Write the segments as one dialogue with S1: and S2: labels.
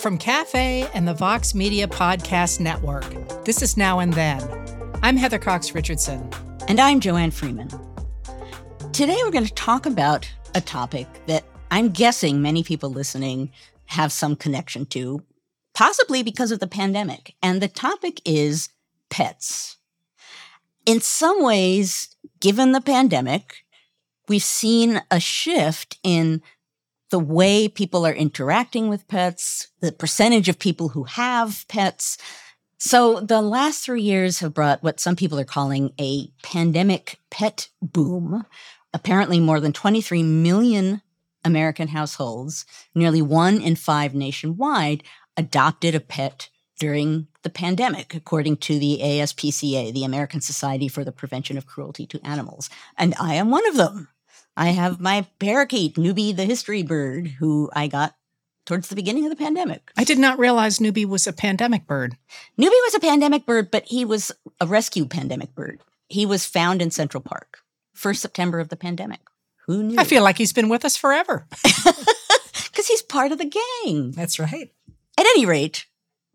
S1: From Cafe and the Vox Media Podcast Network, this is Now and Then. I'm Heather Cox Richardson.
S2: And I'm Joanne Freeman. Today we're going to talk about a topic that I'm guessing many people listening have some connection to, possibly because of the pandemic. And the topic is pets. In some ways, given the pandemic, we've seen a shift in the way people are interacting with pets, the percentage of people who have pets. So the last three years have brought what some people are calling a pandemic pet boom. Apparently, more than 23 million American households, nearly one in five nationwide, adopted a pet during the pandemic, according to the ASPCA, the American Society for the Prevention of Cruelty to Animals. And I am one of them. I have my parakeet, Newbie the history bird, who I got towards the beginning of the pandemic.
S1: I did not realize Newbie was a pandemic bird.
S2: Newbie was a pandemic bird, but he was a rescue pandemic bird. He was found in Central Park, first September of the pandemic. Who knew?
S1: I feel like he's been with us forever.
S2: Because he's part of the gang.
S1: That's right.
S2: At any rate,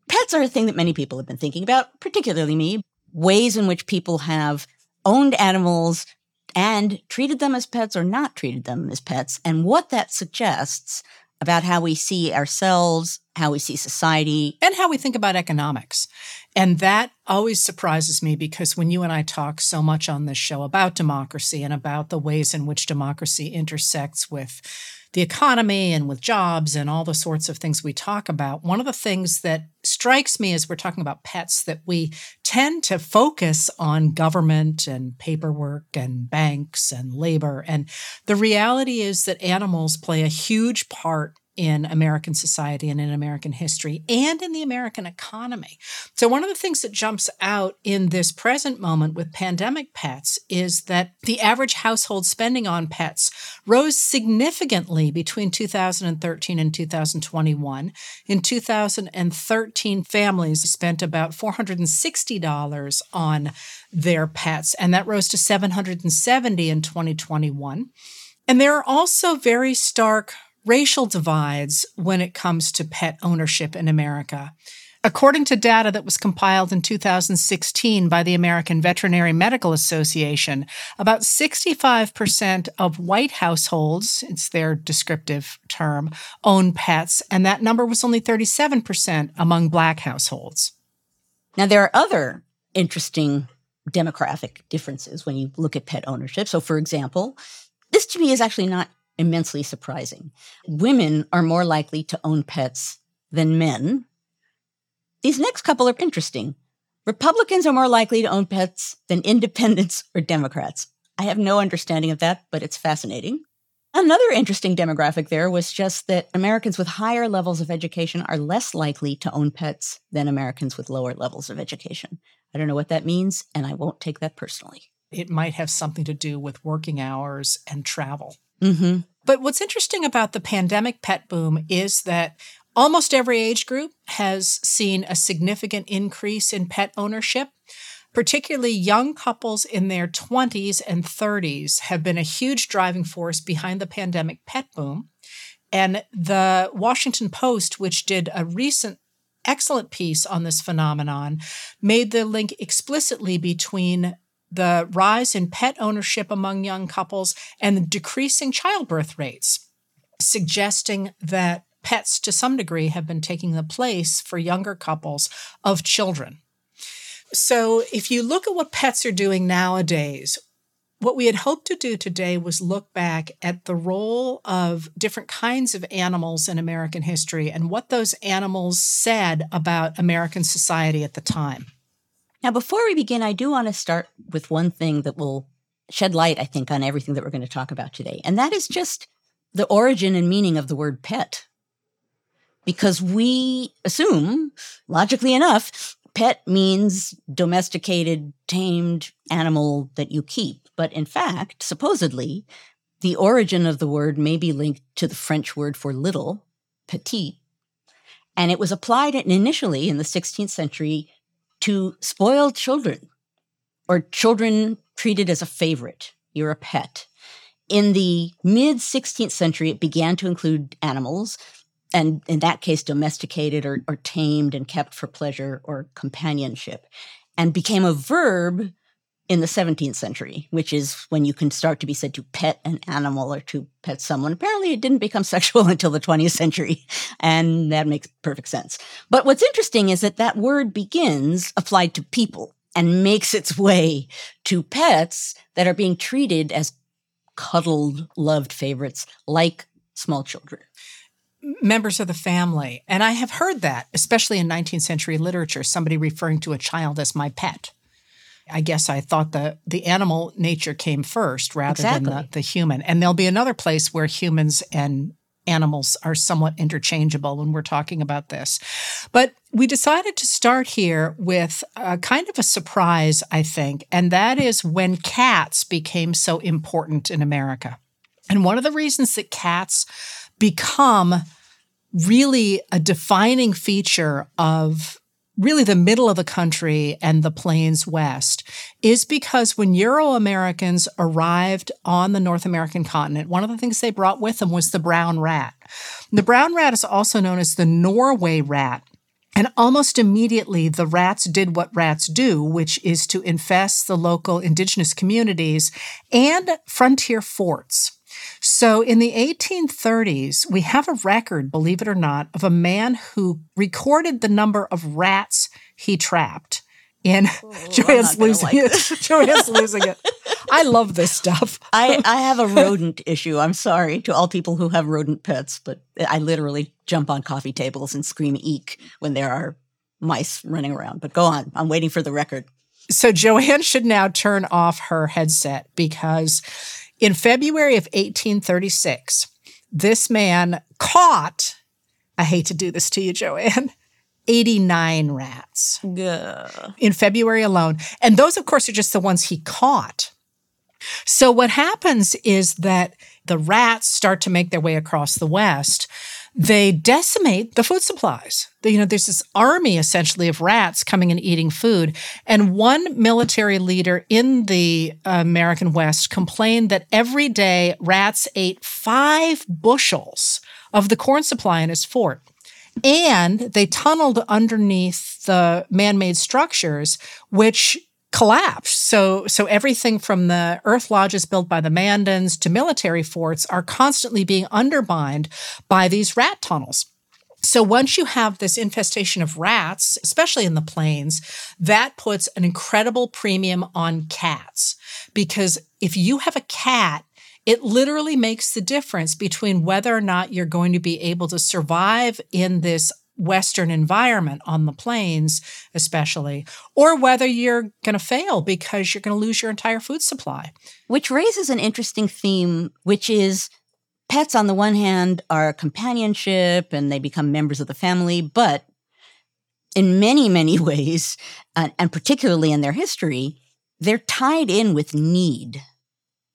S2: pets are a thing that many people have been thinking about, particularly me. Ways in which people have owned animals and treated them as pets or not treated them as pets, and what that suggests about how we see ourselves, how we see society,
S1: and how we think about economics. And that always surprises me because when you and I talk so much on this show about democracy and about the ways in which democracy intersects with the economy and with jobs and all the sorts of things we talk about, one of the things that strikes me as we're talking about pets that we tend to focus on government and paperwork and banks and labor. And the reality is that animals play a huge part in American society and in American history and in the American economy. So, one of the things that jumps out in this present moment with pandemic pets is that the average household spending on pets rose significantly between 2013 and 2021. In 2013, families spent about $460 on their pets, and that rose to 770 in 2021. And there are also very stark racial divides when it comes to pet ownership in America. According to data that was compiled in 2016 by the American Veterinary Medical Association, about 65% of white households, it's their descriptive term, own pets, and that number was only 37% among black households.
S2: Now, there are other interesting demographic differences when you look at pet ownership. So, for example, this to me is actually not immensely surprising. Women are more likely to own pets than men. These next couple are interesting. Republicans are more likely to own pets than independents or Democrats. I have no understanding of that, but it's fascinating. Another interesting demographic there was just that Americans with higher levels of education are less likely to own pets than Americans with lower levels of education. I don't know what that means, and I won't take that personally.
S1: It might have something to do with working hours and travel.
S2: Mm-hmm.
S1: But what's interesting about the pandemic pet boom is that almost every age group has seen a significant increase in pet ownership. particularly young couples in their 20s and 30s have been a huge driving force behind the pandemic pet boom. And the Washington Post, which did a recent excellent piece on this phenomenon, made the link explicitly between the rise in pet ownership among young couples and the decreasing childbirth rates, suggesting that pets to some degree have been taking the place for younger couples of children. So, if you look at what pets are doing nowadays, what we had hoped to do today was look back at the role of different kinds of animals in American history and what those animals said about American society at the time.
S2: Now, before we begin, I do want to start with one thing that will shed light, I think, on everything that we're going to talk about today, and that is just the origin and meaning of the word pet. Because we assume, logically enough, pet means domesticated, tamed animal that you keep. But in fact, supposedly, the origin of the word may be linked to the French word for little, petit, and it was applied initially in the 16th century to spoiled children or children treated as a favorite. You're a pet. In the mid 16th century, it began to include animals, and in that case, domesticated or, or tamed and kept for pleasure or companionship, and became a verb in the 17th century, which is when you can start to be said to pet an animal or to pet someone. Apparently, it didn't become sexual until the 20th century, and that makes perfect sense. But what's interesting is that that word begins applied to people and makes its way to pets that are being treated as cuddled, loved favorites like small children
S1: members of the family. And I have heard that, especially in 19th century literature, somebody referring to a child as my pet. I guess I thought the the animal nature came first rather exactly. than the, the human. And there'll be another place where humans and animals are somewhat interchangeable when we're talking about this. But we decided to start here with a kind of a surprise, I think, and that is when cats became so important in America. And one of the reasons that cats become really a defining feature of really the middle of the country and the plains west is because when Euro Americans arrived on the North American continent, one of the things they brought with them was the brown rat. The brown rat is also known as the Norway rat. And almost immediately, the rats did what rats do, which is to infest the local indigenous communities and frontier forts. So in the 1830s, we have a record, believe it or not, of a man who recorded the number of rats he trapped. In Joanne's losing like it. Joanne's losing it. I love this stuff.
S2: I, I have a rodent issue. I'm sorry to all people who have rodent pets, but I literally jump on coffee tables and scream eek when there are mice running around. But go on. I'm waiting for the record.
S1: So Joanne should now turn off her headset because in February of 1836, this man caught, I hate to do this to you, Joanne, 89 rats
S2: Gah.
S1: in February alone. And those, of course, are just the ones he caught. So what happens is that the rats start to make their way across the West they decimate the food supplies. You know, there's this army essentially of rats coming and eating food. And one military leader in the American West complained that every day rats ate five bushels of the corn supply in his fort. And they tunneled underneath the man made structures, which collapsed. So, so everything from the earth lodges built by the Mandans to military forts are constantly being undermined by these rat tunnels. So once you have this infestation of rats, especially in the plains, that puts an incredible premium on cats. Because if you have a cat, it literally makes the difference between whether or not you're going to be able to survive in this Western environment on the plains, especially, or whether you're going to fail because you're going to lose your entire food supply.
S2: Which raises an interesting theme, which is pets, on the one hand, are companionship and they become members of the family, but in many, many ways, and particularly in their history, they're tied in with need.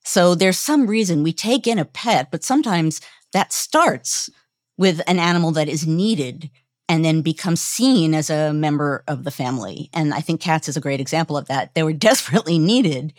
S2: So there's some reason we take in a pet, but sometimes that starts with an animal that is needed and then become seen as a member of the family. And I think cats is a great example of that. They were desperately needed.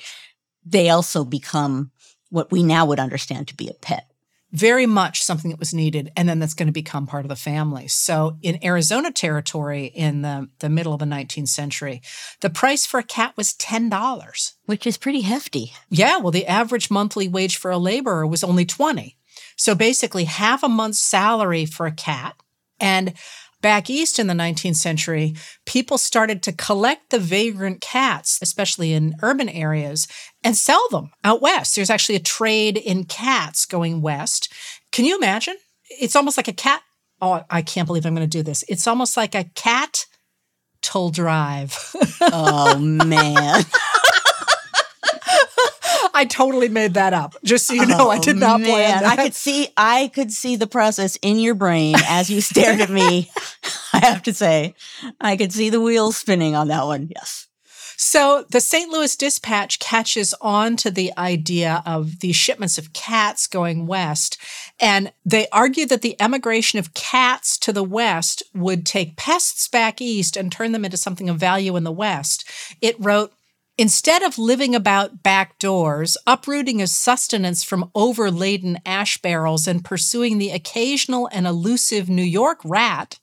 S2: They also become what we now would understand to be a pet
S1: very much something that was needed and then that's going to become part of the family so in arizona territory in the, the middle of the 19th century the price for a cat was $10
S2: which is pretty hefty
S1: yeah well the average monthly wage for a laborer was only 20 so basically half a month's salary for a cat and back east in the 19th century, people started to collect the vagrant cats, especially in urban areas, and sell them out west. There's actually a trade in cats going west. Can you imagine? It's almost like a cat. Oh, I can't believe I'm going to do this. It's almost like a cat toll drive.
S2: oh, man.
S1: I totally made that up. Just so you know, oh, I did oh, not man. plan that.
S2: I could see I could see the process in your brain as you stared at me. I have to say, I could see the wheels spinning on that one. Yes.
S1: So the St. Louis Dispatch catches on to the idea of these shipments of cats going west. And they argue that the emigration of cats to the west would take pests back east and turn them into something of value in the west. It wrote, Instead of living about back doors, uprooting his sustenance from overladen ash barrels and pursuing the occasional and elusive New York rat,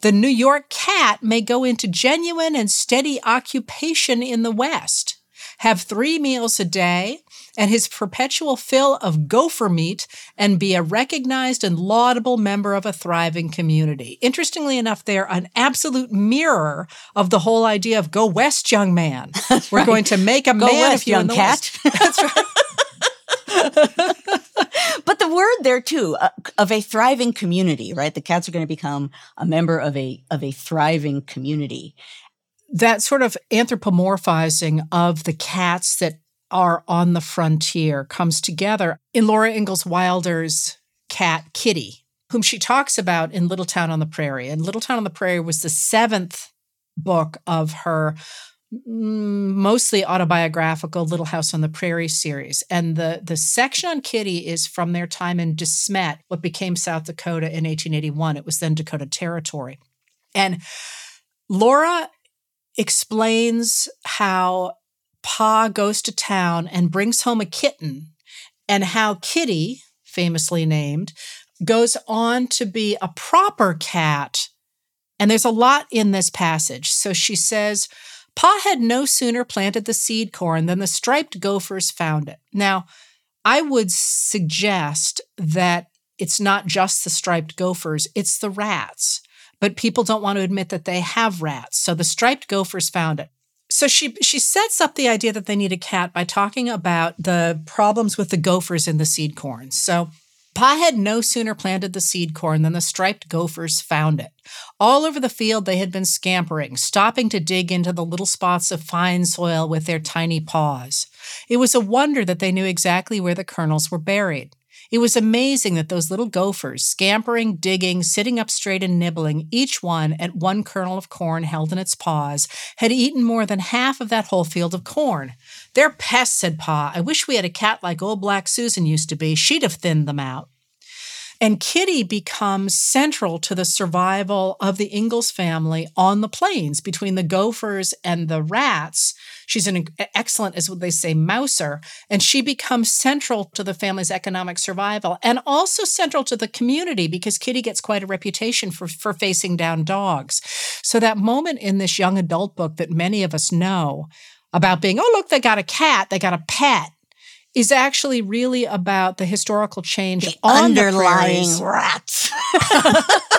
S1: the New York cat may go into genuine and steady occupation in the West, have three meals a day, and his perpetual fill of gopher meat and be a recognized and laudable member of a thriving community. Interestingly enough, they're an absolute mirror of the whole idea of go west, young man. That's We're right. going to make a
S2: go
S1: man
S2: west,
S1: of you
S2: young
S1: cat.
S2: That's right. but the word there too uh, of a thriving community, right? The cats are going to become a member of a of a thriving community.
S1: That sort of anthropomorphizing of the cats that are on the frontier comes together in Laura Ingalls Wilder's cat Kitty, whom she talks about in Little Town on the Prairie. And Little Town on the Prairie was the seventh book of her mm, mostly autobiographical Little House on the Prairie series. And the, the section on Kitty is from their time in De Smet, what became South Dakota in 1881. It was then Dakota Territory. And Laura explains how Pa goes to town and brings home a kitten, and how Kitty, famously named, goes on to be a proper cat. And there's a lot in this passage. So she says, Pa had no sooner planted the seed corn than the striped gophers found it. Now, I would suggest that it's not just the striped gophers, it's the rats. But people don't want to admit that they have rats. So the striped gophers found it. So she she sets up the idea that they need a cat by talking about the problems with the gophers in the seed corn. So Pa had no sooner planted the seed corn than the striped gophers found it. All over the field they had been scampering, stopping to dig into the little spots of fine soil with their tiny paws. It was a wonder that they knew exactly where the kernels were buried. It was amazing that those little gophers, scampering, digging, sitting up straight and nibbling, each one at one kernel of corn held in its paws, had eaten more than half of that whole field of corn. They're pests, said Pa. I wish we had a cat like old Black Susan used to be. She'd have thinned them out. And Kitty becomes central to the survival of the Ingalls family on the plains between the gophers and the rats. She's an excellent, as they say, mouser, and she becomes central to the family's economic survival and also central to the community because Kitty gets quite a reputation for, for facing down dogs. So that moment in this young adult book that many of us know about being, oh, look, they got a cat, they got a pet is actually really about the historical change
S2: the
S1: on
S2: underlying
S1: the
S2: rats.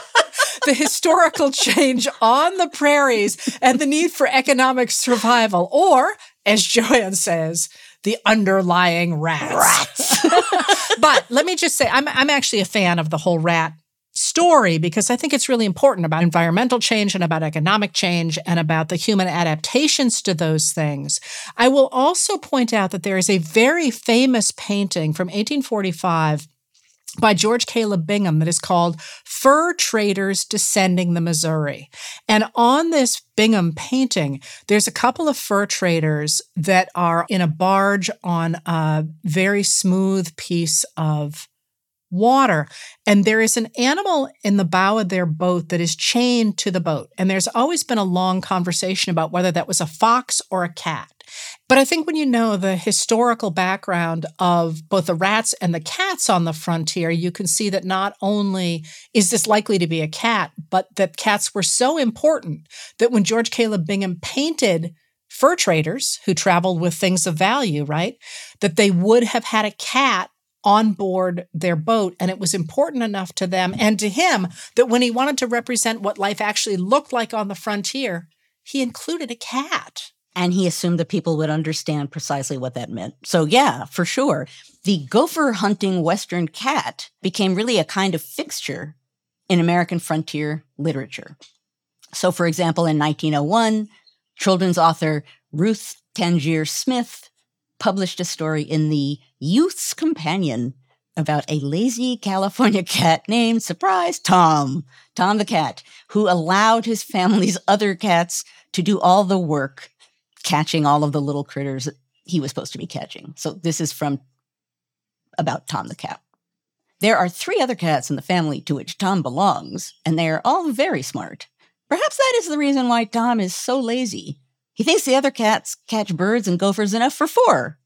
S1: the historical change on the prairies and the need for economic survival, or as Joanne says, the underlying rats.
S2: Rats.
S1: but let me just say, I'm I'm actually a fan of the whole rat story because I think it's really important about environmental change and about economic change and about the human adaptations to those things. I will also point out that there is a very famous painting from 1845 by George Caleb Bingham that is called Fur Traders Descending the Missouri. And on this Bingham painting, there's a couple of fur traders that are in a barge on a very smooth piece of water. And there is an animal in the bow of their boat that is chained to the boat. And there's always been a long conversation about whether that was a fox or a cat. But I think when you know the historical background of both the rats and the cats on the frontier, you can see that not only is this likely to be a cat, but that cats were so important that when George Caleb Bingham painted fur traders who traveled with things of value, right, that they would have had a cat on board their boat. And it was important enough to them and to him that when he wanted to represent what life actually looked like on the frontier, he included a cat.
S2: And he assumed that people would understand precisely what that meant. So, yeah, for sure. The gopher hunting Western cat became really a kind of fixture in American frontier literature. So, for example, in 1901, children's author Ruth Tangier Smith published a story in the Youth's Companion about a lazy California cat named, surprise, Tom, Tom the cat, who allowed his family's other cats to do all the work catching all of the little critters he was supposed to be catching. So this is from about Tom the cat. There are three other cats in the family to which Tom belongs, and they are all very smart. Perhaps that is the reason why Tom is so lazy. He thinks the other cats catch birds and gophers enough for four.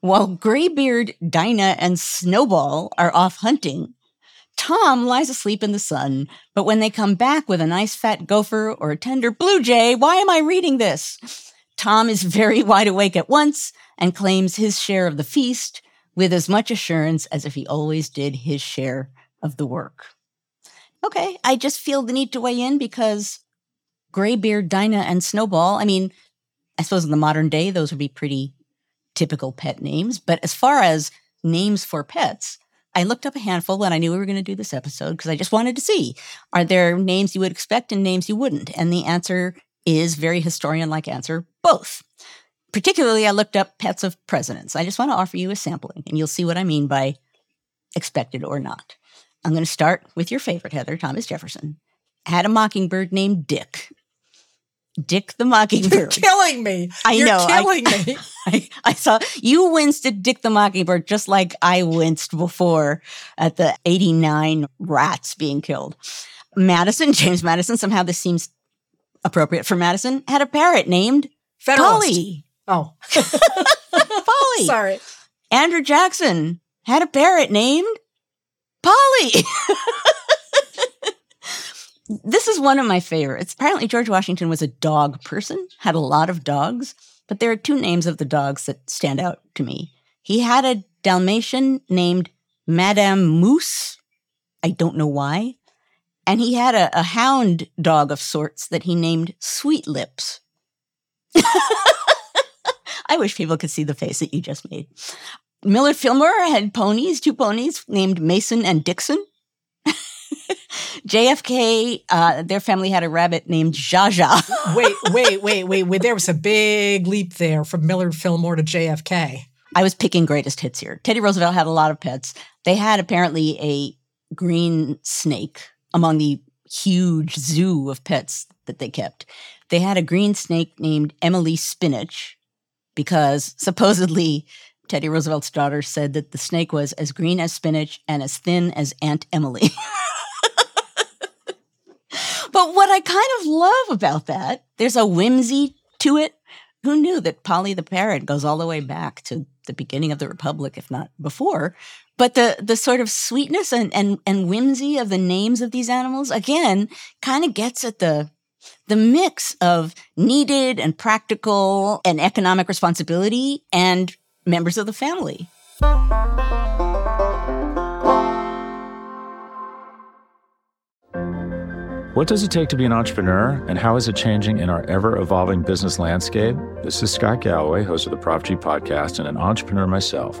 S2: While Graybeard, Dinah, and Snowball are off hunting, Tom lies asleep in the sun, but when they come back with a nice fat gopher or a tender blue jay, why am I reading this? Tom is very wide awake at once and claims his share of the feast with as much assurance as if he always did his share of the work. Okay, I just feel the need to weigh in because Graybeard, Dinah, and Snowball, I mean, I suppose in the modern day, those would be pretty typical pet names. But as far as names for pets, I looked up a handful when I knew we were going to do this episode because I just wanted to see are there names you would expect and names you wouldn't? And the answer is very historian like answer both. Particularly, I looked up pets of presidents. I just want to offer you a sampling, and you'll see what I mean by expected or not. I'm going to start with your favorite, Heather, Thomas Jefferson. Had a mockingbird named Dick. Dick the Mockingbird. You're
S1: killing me.
S2: I
S1: You're
S2: know.
S1: killing
S2: I,
S1: me.
S2: I, I saw you winced at Dick the Mockingbird just like I winced before at the 89 rats being killed. Madison, James Madison, somehow this seems appropriate for Madison, had a parrot named
S1: Federalist.
S2: Polly.
S1: Oh,
S2: Polly.
S1: sorry.
S2: Andrew Jackson had a parrot named Polly. this is one of my favorites. Apparently, George Washington was a dog person, had a lot of dogs, but there are two names of the dogs that stand out to me. He had a Dalmatian named Madame Moose. I don't know why. And he had a, a hound dog of sorts that he named Sweet Lips. I wish people could see the face that you just made. Millard Fillmore had ponies, two ponies named Mason and Dixon. JFK, uh, their family had a rabbit named Zsa Zsa.
S1: Wait, wait, wait, wait, wait. There was a big leap there from Millard Fillmore to JFK.
S2: I was picking greatest hits here. Teddy Roosevelt had a lot of pets. They had apparently a green snake among the huge zoo of pets that they kept. They had a green snake named Emily Spinach because supposedly Teddy Roosevelt's daughter said that the snake was as green as spinach and as thin as Aunt Emily. but what I kind of love about that, there's a whimsy to it. Who knew that Polly the parrot goes all the way back to the beginning of the Republic, if not before? But the the sort of sweetness and and, and whimsy of the names of these animals, again, kind of gets at the the mix of needed and practical and economic responsibility and members of the family.
S3: What does it take to be an entrepreneur, and how is it changing in our ever evolving business landscape? This is Scott Galloway, host of the Prop G podcast, and an entrepreneur myself.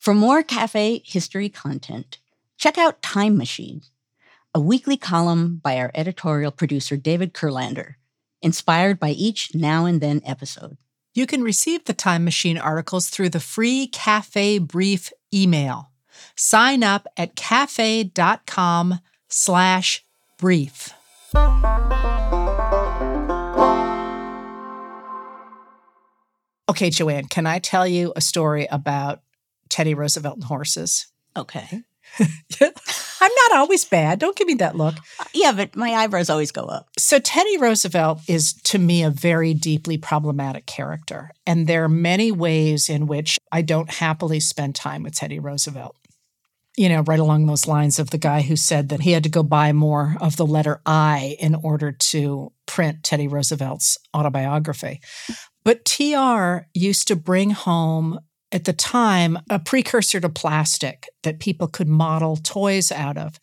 S2: For more cafe history content, check out Time Machine, a weekly column by our editorial producer David Kurlander, inspired by each now and then episode.
S1: You can receive the Time Machine articles through the free Cafe Brief email. Sign up at cafe.com slash brief. Okay, Joanne, can I tell you a story about Teddy Roosevelt and horses?
S2: Okay.
S1: I'm not always bad. Don't give me that look.
S2: Uh, yeah, but my eyebrows always go up.
S1: So, Teddy Roosevelt is to me a very deeply problematic character. And there are many ways in which I don't happily spend time with Teddy Roosevelt. You know, right along those lines of the guy who said that he had to go buy more of the letter I in order to print Teddy Roosevelt's autobiography. But TR used to bring home at the time a precursor to plastic that people could model toys out of.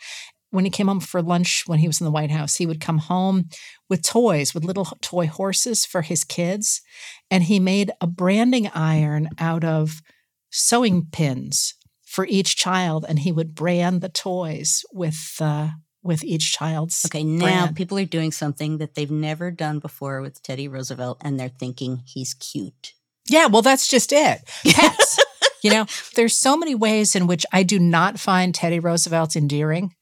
S1: When he came home for lunch when he was in the White House, he would come home with toys, with little toy horses for his kids. And he made a branding iron out of sewing pins for each child. And he would brand the toys with uh, with each child's.
S2: Okay, now
S1: brand.
S2: people are doing something that they've never done before with Teddy Roosevelt, and they're thinking he's cute.
S1: Yeah, well, that's just it. Pets. you know, there's so many ways in which I do not find Teddy Roosevelt endearing,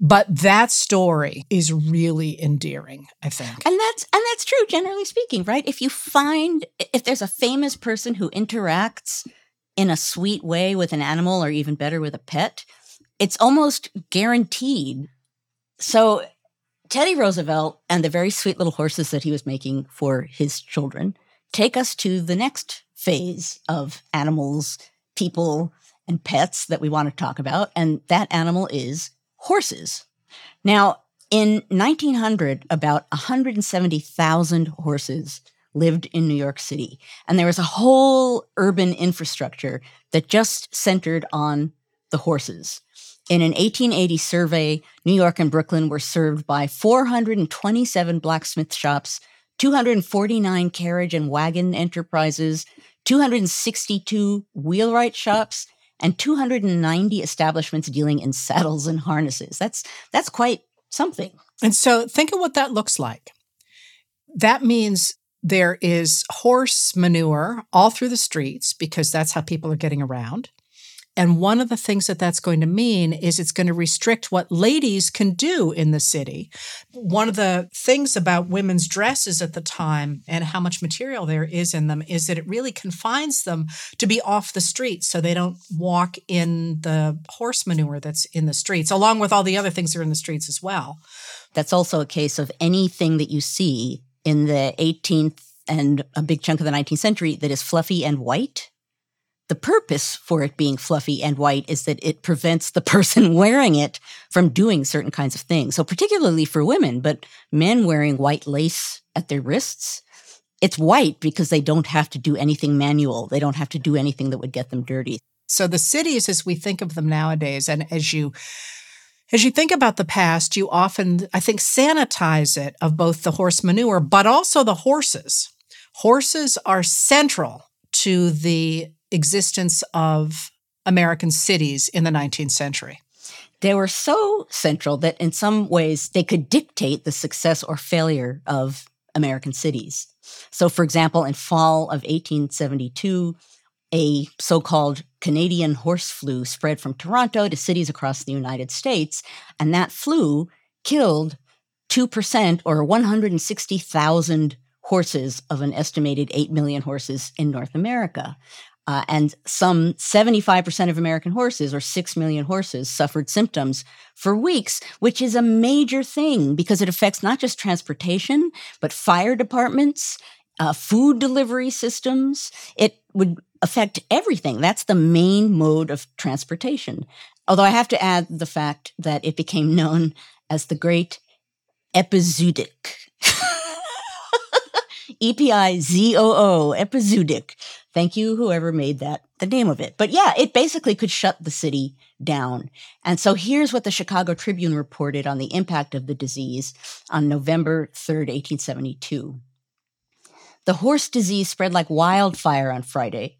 S1: but that story is really endearing, I think.
S2: And that's and that's true generally speaking, right? If you find if there's a famous person who interacts in a sweet way with an animal or even better with a pet, it's almost guaranteed. So Teddy Roosevelt and the very sweet little horses that he was making for his children take us to the next phase of animals, people, and pets that we want to talk about. And that animal is horses. Now, in 1900, about 170,000 horses lived in New York City. And there was a whole urban infrastructure that just centered on the horses. In an 1880 survey, New York and Brooklyn were served by 427 blacksmith shops, 249 carriage and wagon enterprises, 262 wheelwright shops, and 290 establishments dealing in saddles and harnesses. That's that's quite something.
S1: And so think of what that looks like. That means there is horse manure all through the streets because that's how people are getting around. And one of the things that that's going to mean is it's going to restrict what ladies can do in the city. One of the things about women's dresses at the time and how much material there is in them is that it really confines them to be off the streets so they don't walk in the horse manure that's in the streets, along with all the other things that are in the streets as well.
S2: That's also a case of anything that you see in the 18th and a big chunk of the 19th century that is fluffy and white the purpose for it being fluffy and white is that it prevents the person wearing it from doing certain kinds of things. So, particularly for women, but men wearing white lace at their wrists, it's white because they don't have to do anything manual. They don't have to do anything that would get them dirty.
S1: So, the cities as we think of them nowadays, and as you as you think about the past, you often, I think, sanitize it of both the horse manure, but also the horses. Horses are central to the existence of American cities in the 19th century.
S2: They were so central that in some ways they could dictate the success or failure of American cities. So, for example, in fall of 1872, a so called Canadian horse flu spread from Toronto to cities across the United States, and that flu killed 2% or 160,000 horses of an estimated 8 million horses in North America. Uh, and some 75% of American horses, or 6 million horses, suffered symptoms for weeks, which is a major thing because it affects not just transportation, but fire departments, uh, food delivery systems. It would affect everything. That's the main mode of transportation. Although I have to add the fact that it became known as the Great Epizootic. E P I Z O O, epizootic. Thank you, whoever made that, the name of it. But yeah, it basically could shut the city down. And so here's what the Chicago Tribune reported on the impact of the disease on November 3rd, 1872. The horse disease spread like wildfire on Friday.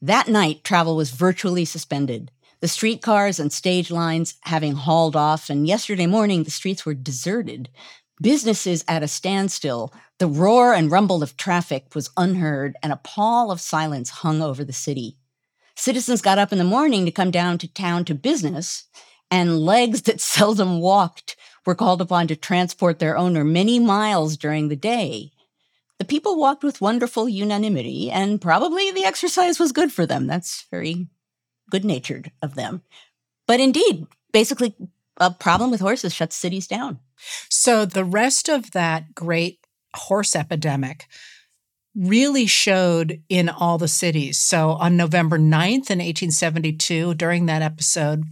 S2: That night, travel was virtually suspended. The streetcars and stage lines having hauled off, and yesterday morning the streets were deserted. Businesses at a standstill, the roar and rumble of traffic was unheard, and a pall of silence hung over the city. Citizens got up in the morning to come down to town to business, and legs that seldom walked were called upon to transport their owner many miles during the day. The people walked with wonderful unanimity, and probably the exercise was good for them. That's very good natured of them. But indeed, basically, a problem with horses shuts cities down.
S1: So the rest of that great horse epidemic really showed in all the cities. So on November 9th in 1872, during that episode,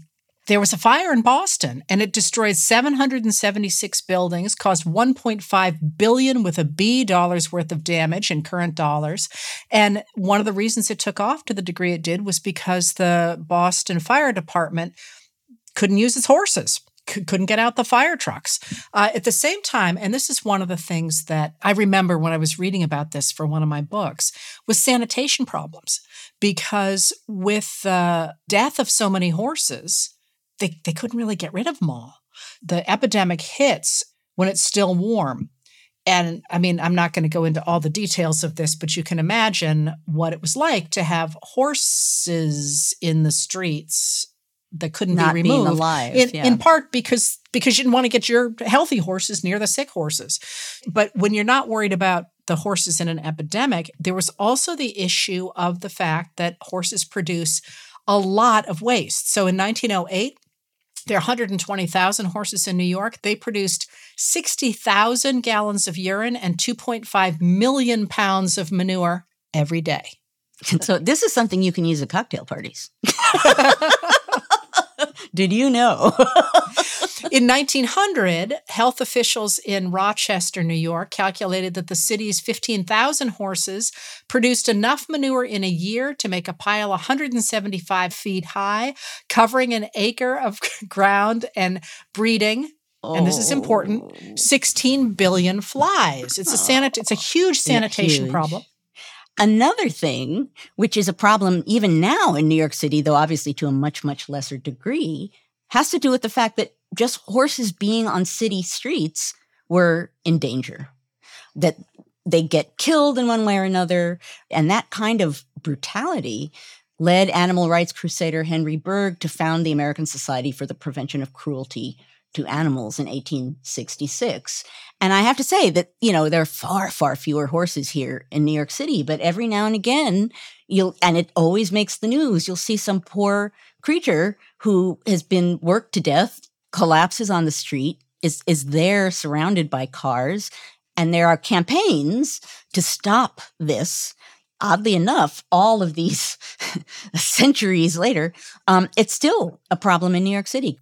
S1: there was a fire in Boston and it destroyed 776 buildings, caused 1.5 billion with a B dollars worth of damage in current dollars. And one of the reasons it took off to the degree it did was because the Boston Fire Department couldn't use its horses couldn't get out the fire trucks. Uh, at the same time, and this is one of the things that I remember when I was reading about this for one of my books, was sanitation problems. Because with the death of so many horses, they, they couldn't really get rid of them all. The epidemic hits when it's still warm. And I mean, I'm not going to go into all the details of this, but you can imagine what it was like to have horses in the streets that couldn't
S2: Not
S1: be removed.
S2: alive,
S1: in,
S2: yeah.
S1: in part because because you didn't want to get your healthy horses near the sick horses. But when you're not worried about the horses in an epidemic, there was also the issue of the fact that horses produce a lot of waste. So in 1908, there are 120,000 horses in New York. They produced 60,000 gallons of urine and 2.5 million pounds of manure every day.
S2: So this is something you can use at cocktail parties. Did you know?
S1: In 1900, health officials in Rochester, New York, calculated that the city's 15,000 horses produced enough manure in a year to make a pile 175 feet high, covering an acre of ground and breeding. And this is important: 16 billion flies. It's a sanit- It's a huge sanitation
S2: huge.
S1: problem.
S2: Another thing, which is a problem even now in New York City, though obviously to a much, much lesser degree, has to do with the fact that just horses being on city streets were in danger. That they get killed in one way or another. And that kind of brutality led animal rights crusader Henry Bergh to found the American Society for the Prevention of Cruelty to Animals in 1866. And I have to say that, you know, there are far, far fewer horses here in New York City, but every now and again, you'll, and it always makes the news, you'll see some poor creature who has been worked to death, collapses on the street, is, is there surrounded by cars. And there are campaigns to stop this. Oddly enough, all of these centuries later, um, it's still a problem in New York City.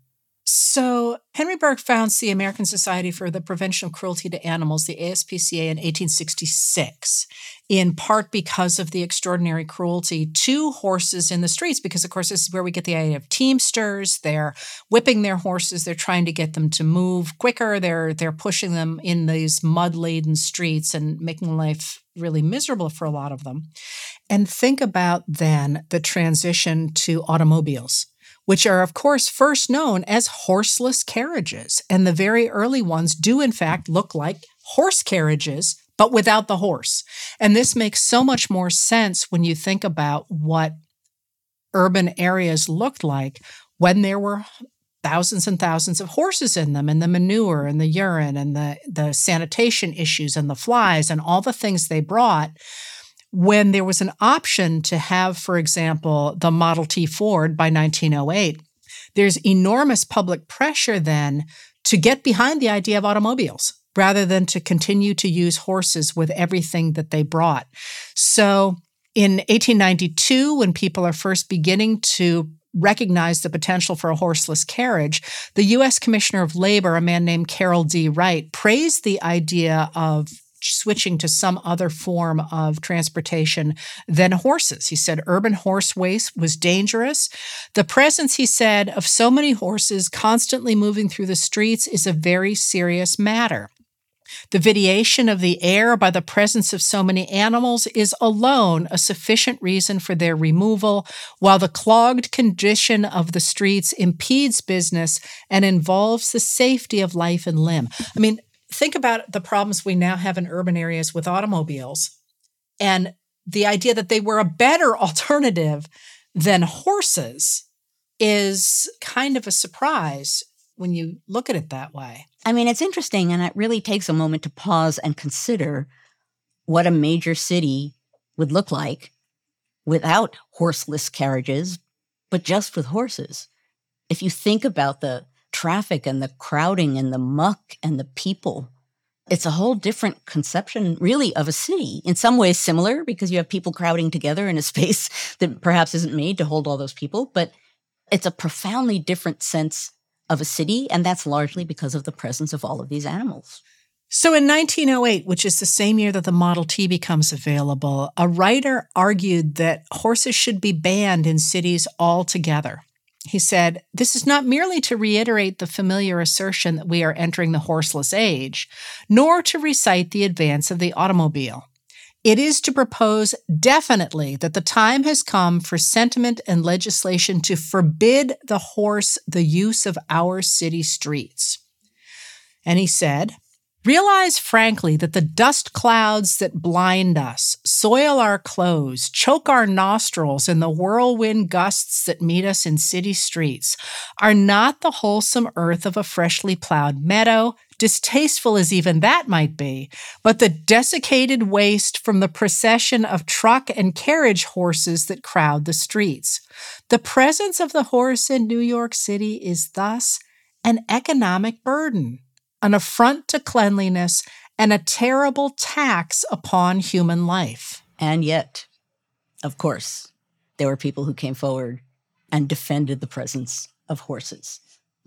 S1: So, Henry Bergh founds the American Society for the Prevention of Cruelty to Animals, the ASPCA, in 1866, in part because of the extraordinary cruelty to horses in the streets. Because, of course, this is where we get the idea of teamsters. They're whipping their horses. They're trying to get them to move quicker. They're they're pushing them in these mud laden streets and making life really miserable for a lot of them. And think about then the transition to automobiles which are, of course, first known as horseless carriages. And the very early ones do, in fact, look like horse carriages, but without the horse. And this makes so much more sense when you think about what urban areas looked like when there were thousands and thousands of horses in them and the manure and the urine and the, the sanitation issues and the flies and all the things they brought when there was an option to have, for example, the Model T Ford by 1908, there's enormous public pressure then to get behind the idea of automobiles rather than to continue to use horses with everything that they brought. So In 1892, when people are first beginning to recognize the potential for a horseless carriage, the U.S. Commissioner of Labor, a man named Carroll D. Wright, praised the idea of switching to some other form of transportation than horses. He said urban horse waste was dangerous. The presence, he said, of so many horses constantly moving through the streets is a very serious matter. The vitiation of the air by the presence of so many animals is alone a sufficient reason for their removal, while the clogged condition of the streets impedes business and involves the safety of life and limb. I mean, think about the problems we now have in urban areas with automobiles and the idea that they were a better alternative than horses is kind of a surprise when you look at it that way.
S2: I mean, it's interesting, and it really takes a moment to pause and consider what a major city would look like without horseless carriages, but just with horses. If you think about the traffic and the crowding and the muck and the people. It's a whole different conception, really, of a city. In some ways, similar because you have people crowding together in a space that perhaps isn't made to hold all those people, but it's a profoundly different sense of a city. And that's largely because of the presence of all of these animals.
S1: So in 1908, which is the same year that the Model T becomes available, a writer argued that horses should be banned in cities altogether. He said, This is not merely to reiterate the familiar assertion that we are entering the horseless age, nor to recite the advance of the automobile. It is to propose definitely that the time has come for sentiment and legislation to forbid the horse the use of our city streets. And he said, Realize frankly that the dust clouds that blind us, soil our clothes, choke our nostrils, and the whirlwind gusts that meet us in city streets are not the wholesome earth of a freshly plowed meadow, distasteful as even that might be, but the desiccated waste from the procession of truck and carriage horses that crowd the streets. The presence of the horse in New York City is thus an economic burden an affront to cleanliness, and a terrible tax upon human life.
S2: And yet, of course, there were people who came forward and defended the presence of horses.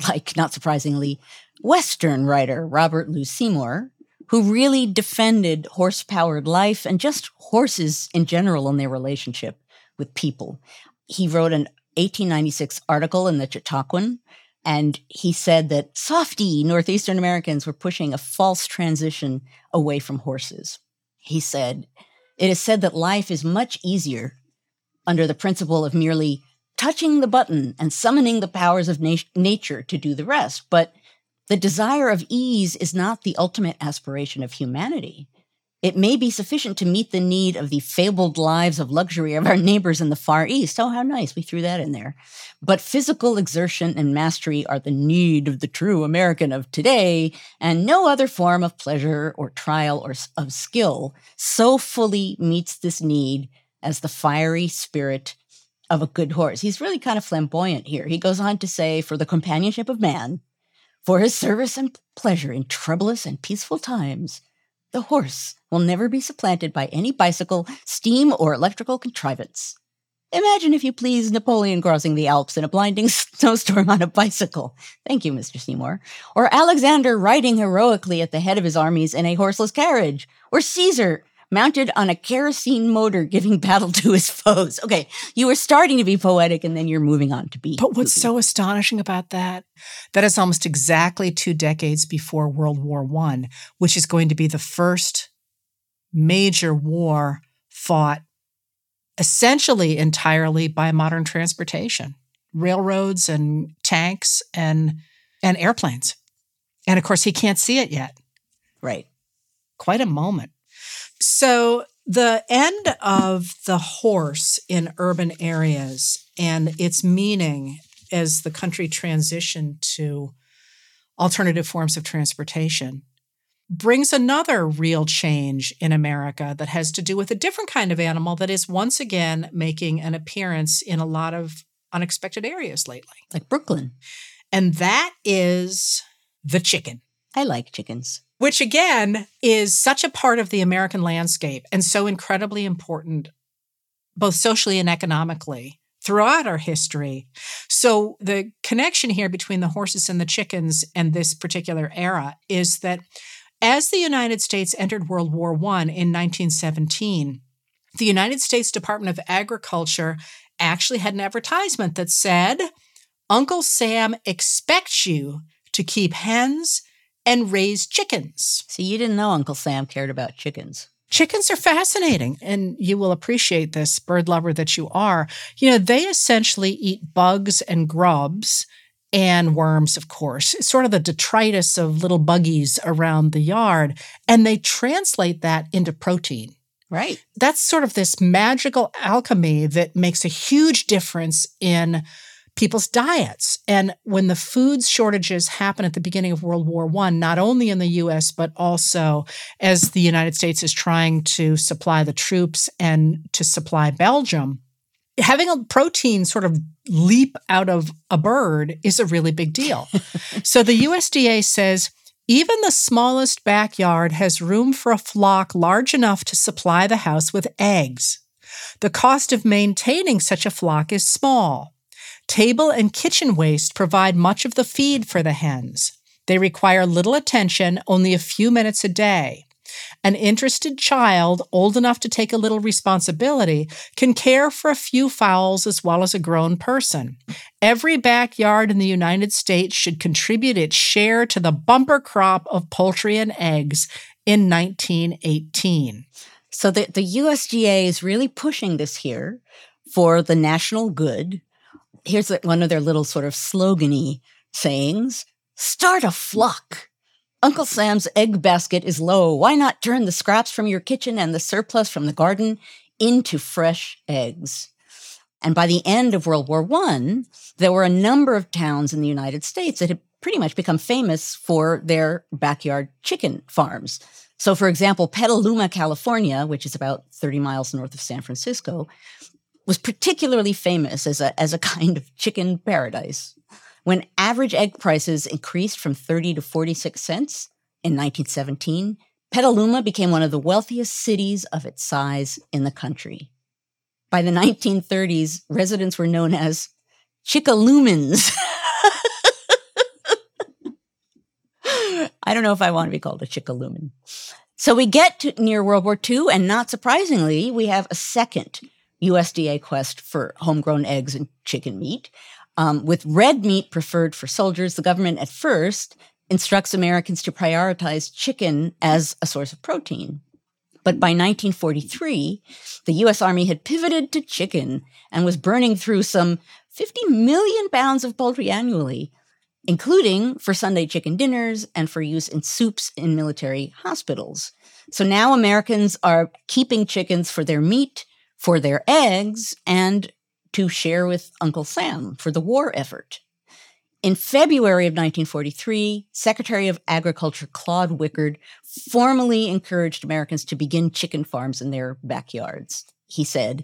S2: Like, not surprisingly, Western writer Robert Louis Seymour, who really defended horse powered life and just horses in general and their relationship with people. He wrote an 1896 article in the Chautauquan and he said that softy Northeastern Americans were pushing a false transition away from horses. He said, It is said that life is much easier under the principle of merely touching the button and summoning the powers of na- nature to do the rest. But the desire of ease is not the ultimate aspiration of humanity. It may be sufficient to meet the need of the fabled lives of luxury of our neighbors in the Far East. Oh, how nice. We threw that in there. But physical exertion and mastery are the need of the true American of today, and no other form of pleasure or trial or of skill so fully meets this need as the fiery spirit of a good horse. He's really kind of flamboyant here. He goes on to say, for the companionship of man, for his service and pleasure in troublous and peaceful times, the horse will never be supplanted by any bicycle, steam, or electrical contrivance. Imagine, if you please, Napoleon crossing the Alps in a blinding snowstorm on a bicycle. Thank you, Mr. Seymour. Or Alexander riding heroically at the head of his armies in a horseless carriage. Or Caesar mounted on a kerosene motor giving battle to his foes. Okay, you were starting to be poetic and then you're moving on to be.
S1: But what's so astonishing about that? That is almost exactly two decades before World War I, which is going to be the first major war fought essentially entirely by modern transportation, railroads and tanks and and airplanes. And of course he can't see it yet.
S2: Right.
S1: Quite a moment. So, the end of the horse in urban areas and its meaning as the country transitioned to alternative forms of transportation brings another real change in America that has to do with a different kind of animal that is once again making an appearance in a lot of unexpected areas lately.
S2: Like Brooklyn.
S1: And that is the chicken.
S2: I like chickens
S1: which again is such a part of the American landscape and so incredibly important both socially and economically throughout our history. So the connection here between the horses and the chickens and this particular era is that as the United States entered World War I in 1917, the United States Department of Agriculture actually had an advertisement that said, Uncle Sam expects you to keep hens and raise chickens.
S2: So you didn't know Uncle Sam cared about chickens.
S1: Chickens are fascinating, and you will appreciate this, bird lover that you are. You know, they essentially eat bugs and grubs and worms, of course. It's sort of the detritus of little buggies around the yard, and they translate that into protein.
S2: Right.
S1: That's sort of this magical alchemy that makes a huge difference in people's diets. And when the food shortages happen at the beginning of World War I, not only in the US, but also as the United States is trying to supply the troops and to supply Belgium, having a protein sort of leap out of a bird is a really big deal. so the USDA says even the smallest backyard has room for a flock large enough to supply the house with eggs. The cost of maintaining such a flock is small. Table and kitchen waste provide much of the feed for the hens. They require little attention, only a few minutes a day. An interested child, old enough to take a little responsibility, can care for a few fowls as well as a grown person. Every backyard in the United States should contribute its share to the bumper crop of poultry and eggs in 1918.
S2: So the, the USDA is really pushing this here for the national good here's one of their little sort of slogany sayings start a flock. Uncle Sam's egg basket is low. Why not turn the scraps from your kitchen and the surplus from the garden into fresh eggs? And by the end of World War I, there were a number of towns in the United States that had pretty much become famous for their backyard chicken farms. So, for example, Petaluma, California, which is about 30 miles north of San Francisco, was particularly famous as a, as a kind of chicken paradise. When average egg prices increased from 30 to 46 cents in 1917, Petaluma became one of the wealthiest cities of its size in the country. By the 1930s, residents were known as Chickalumans. I don't know if I want to be called a Chickaluman. So we get to near World War II, and not surprisingly, we have a second USDA quest for homegrown eggs and chicken meat. Um, with red meat preferred for soldiers, the government at first instructs Americans to prioritize chicken as a source of protein. But by 1943, the US Army had pivoted to chicken and was burning through some 50 million pounds of poultry annually, including for Sunday chicken dinners and for use in soups in military hospitals. So now Americans are keeping chickens for their meat for their eggs and to share with Uncle Sam for the war effort. In February of 1943, Secretary of Agriculture Claude Wickard formally encouraged Americans to begin chicken farms in their backyards. He said,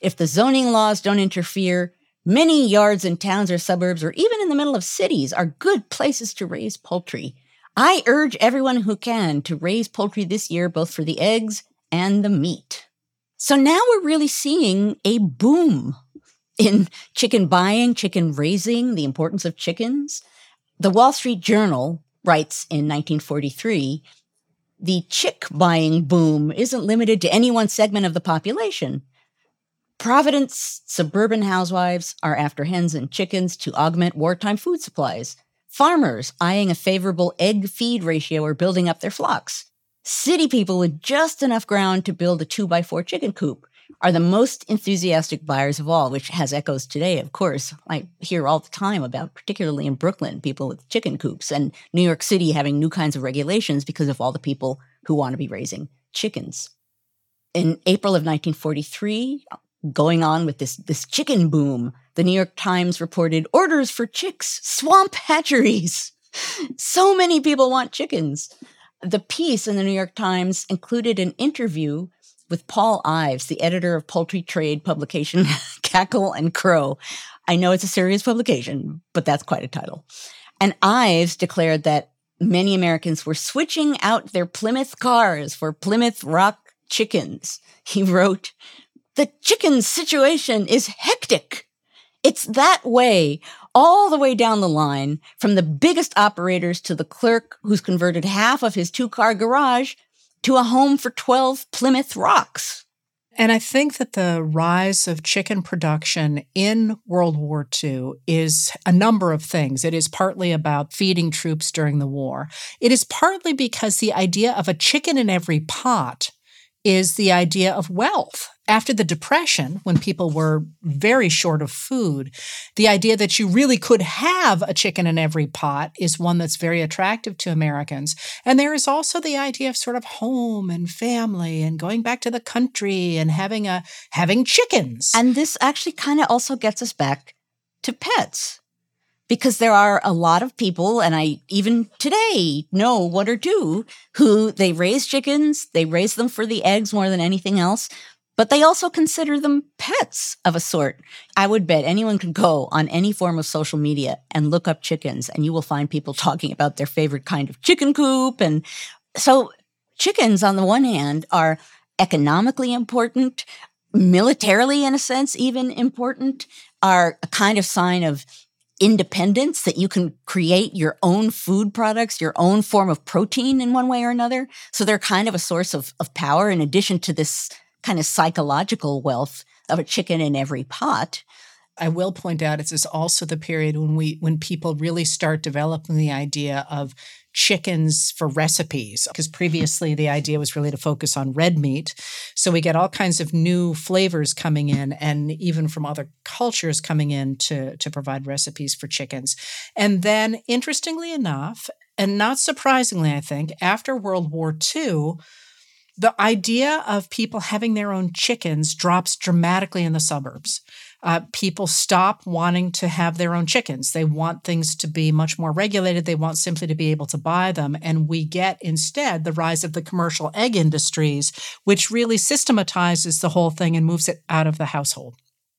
S2: If the zoning laws don't interfere, many yards in towns or suburbs or even in the middle of cities are good places to raise poultry. I urge everyone who can to raise poultry this year, both for the eggs and the meat. So now we're really seeing a boom in chicken buying, chicken raising, the importance of chickens. The Wall Street Journal writes in 1943 the chick buying boom isn't limited to any one segment of the population. Providence suburban housewives are after hens and chickens to augment wartime food supplies. Farmers eyeing a favorable egg feed ratio are building up their flocks. City people with just enough ground to build a two by four chicken coop are the most enthusiastic buyers of all, which has echoes today, of course. I hear all the time about, particularly in Brooklyn, people with chicken coops and New York City having new kinds of regulations because of all the people who want to be raising chickens. In April of 1943, going on with this, this chicken boom, the New York Times reported orders for chicks, swamp hatcheries. So many people want chickens. The piece in the New York Times included an interview with Paul Ives, the editor of poultry trade publication Cackle and Crow. I know it's a serious publication, but that's quite a title. And Ives declared that many Americans were switching out their Plymouth cars for Plymouth Rock chickens. He wrote, the chicken situation is hectic. It's that way all the way down the line from the biggest operators to the clerk who's converted half of his two car garage to a home for 12 Plymouth Rocks.
S1: And I think that the rise of chicken production in World War II is a number of things. It is partly about feeding troops during the war. It is partly because the idea of a chicken in every pot is the idea of wealth. After the Depression, when people were very short of food, the idea that you really could have a chicken in every pot is one that's very attractive to Americans. And there is also the idea of sort of home and family and going back to the country and having a having chickens.
S2: And this actually kind of also gets us back to pets because there are a lot of people, and I even today know one or two who they raise chickens, they raise them for the eggs more than anything else, but they also consider them pets of a sort. I would bet anyone could go on any form of social media and look up chickens, and you will find people talking about their favorite kind of chicken coop. And so, chickens, on the one hand, are economically important, militarily, in a sense, even important, are a kind of sign of independence that you can create your own food products, your own form of protein in one way or another. So they're kind of a source of, of power in addition to this kind of psychological wealth of a chicken in every pot.
S1: I will point out it's also the period when we when people really start developing the idea of chickens for recipes because previously the idea was really to focus on red meat so we get all kinds of new flavors coming in and even from other cultures coming in to to provide recipes for chickens and then interestingly enough and not surprisingly i think after world war ii the idea of people having their own chickens drops dramatically in the suburbs. Uh, people stop wanting to have their own chickens. They want things to be much more regulated. They want simply to be able to buy them. And we get instead the rise of the commercial egg industries, which really systematizes the whole thing and moves it out of the household.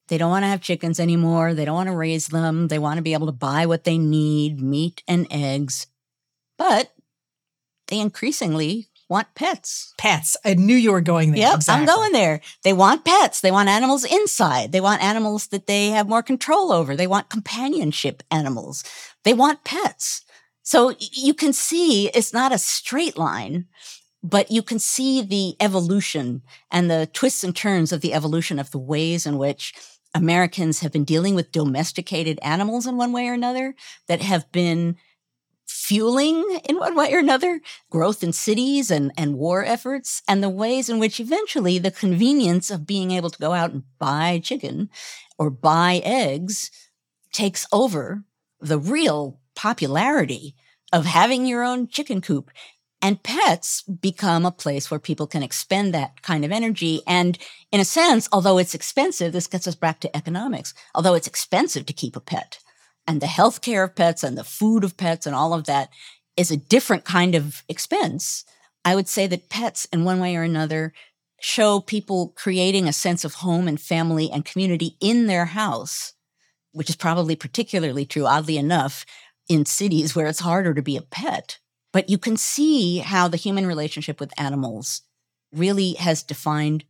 S2: They don't want to have chickens anymore. They don't want to raise them. They want to be able to buy what they need meat and eggs. But they increasingly want pets.
S1: Pets. I knew you were going there.
S2: Yep,
S1: exactly.
S2: I'm going there. They want pets. They want animals inside. They want animals that they have more control over. They want companionship animals. They want pets. So you can see it's not a straight line, but you can see the evolution and the twists and turns of the evolution of the ways in which Americans have been dealing with domesticated animals in one way or another that have been fueling in one way or another growth in cities and, and war efforts and the ways in which eventually the convenience of being able to go out and buy chicken or buy eggs takes over the real popularity of having your own chicken coop and pets become a place where people can expend that kind of energy. And in a sense, although it's expensive, this gets us back to economics. Although it's expensive to keep a pet, and the health care of pets and the food of pets and all of that is a different kind of expense. I would say that pets, in one way or another, show people creating a sense of home and family and community in their house, which is probably particularly true, oddly enough, in cities where it's harder to be a pet. But you can see how the human relationship with animals really has defined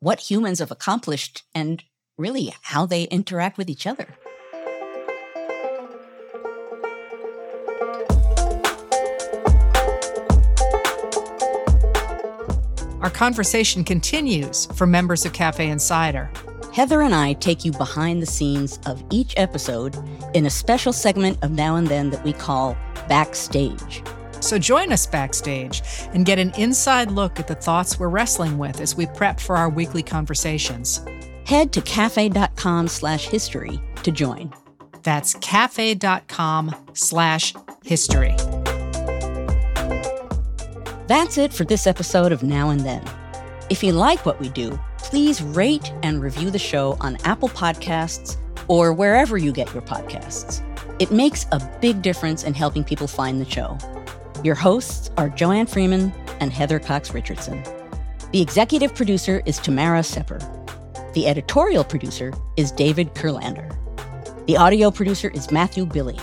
S2: what humans have accomplished and really how they interact with each other.
S1: Our conversation continues for members of Cafe Insider.
S2: Heather and I take you behind the scenes of each episode in a special segment of Now and Then that we call Backstage.
S1: So join us backstage and get an inside look at the thoughts we're wrestling with as we prep for our weekly conversations.
S2: Head to cafe.com slash history to join.
S1: That's cafe.com slash history.
S2: That's it for this episode of Now and Then. If you like what we do, please rate and review the show on Apple Podcasts or wherever you get your podcasts. It makes a big difference in helping people find the show. Your hosts are Joanne Freeman and Heather Cox Richardson. The executive producer is Tamara Sepper. The editorial producer is David Kurlander. The audio producer is Matthew Billy.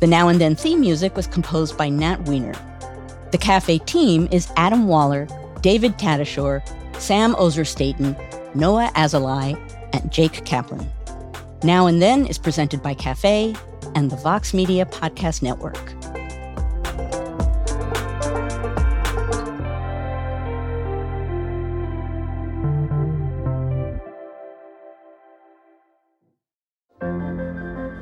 S2: The Now and Then theme music was composed by Nat Weiner. The cafe team is Adam Waller, David Tatasciore, Sam Ozer Staten, Noah Azulai, and Jake Kaplan. Now and Then is presented by Cafe and the Vox Media Podcast Network.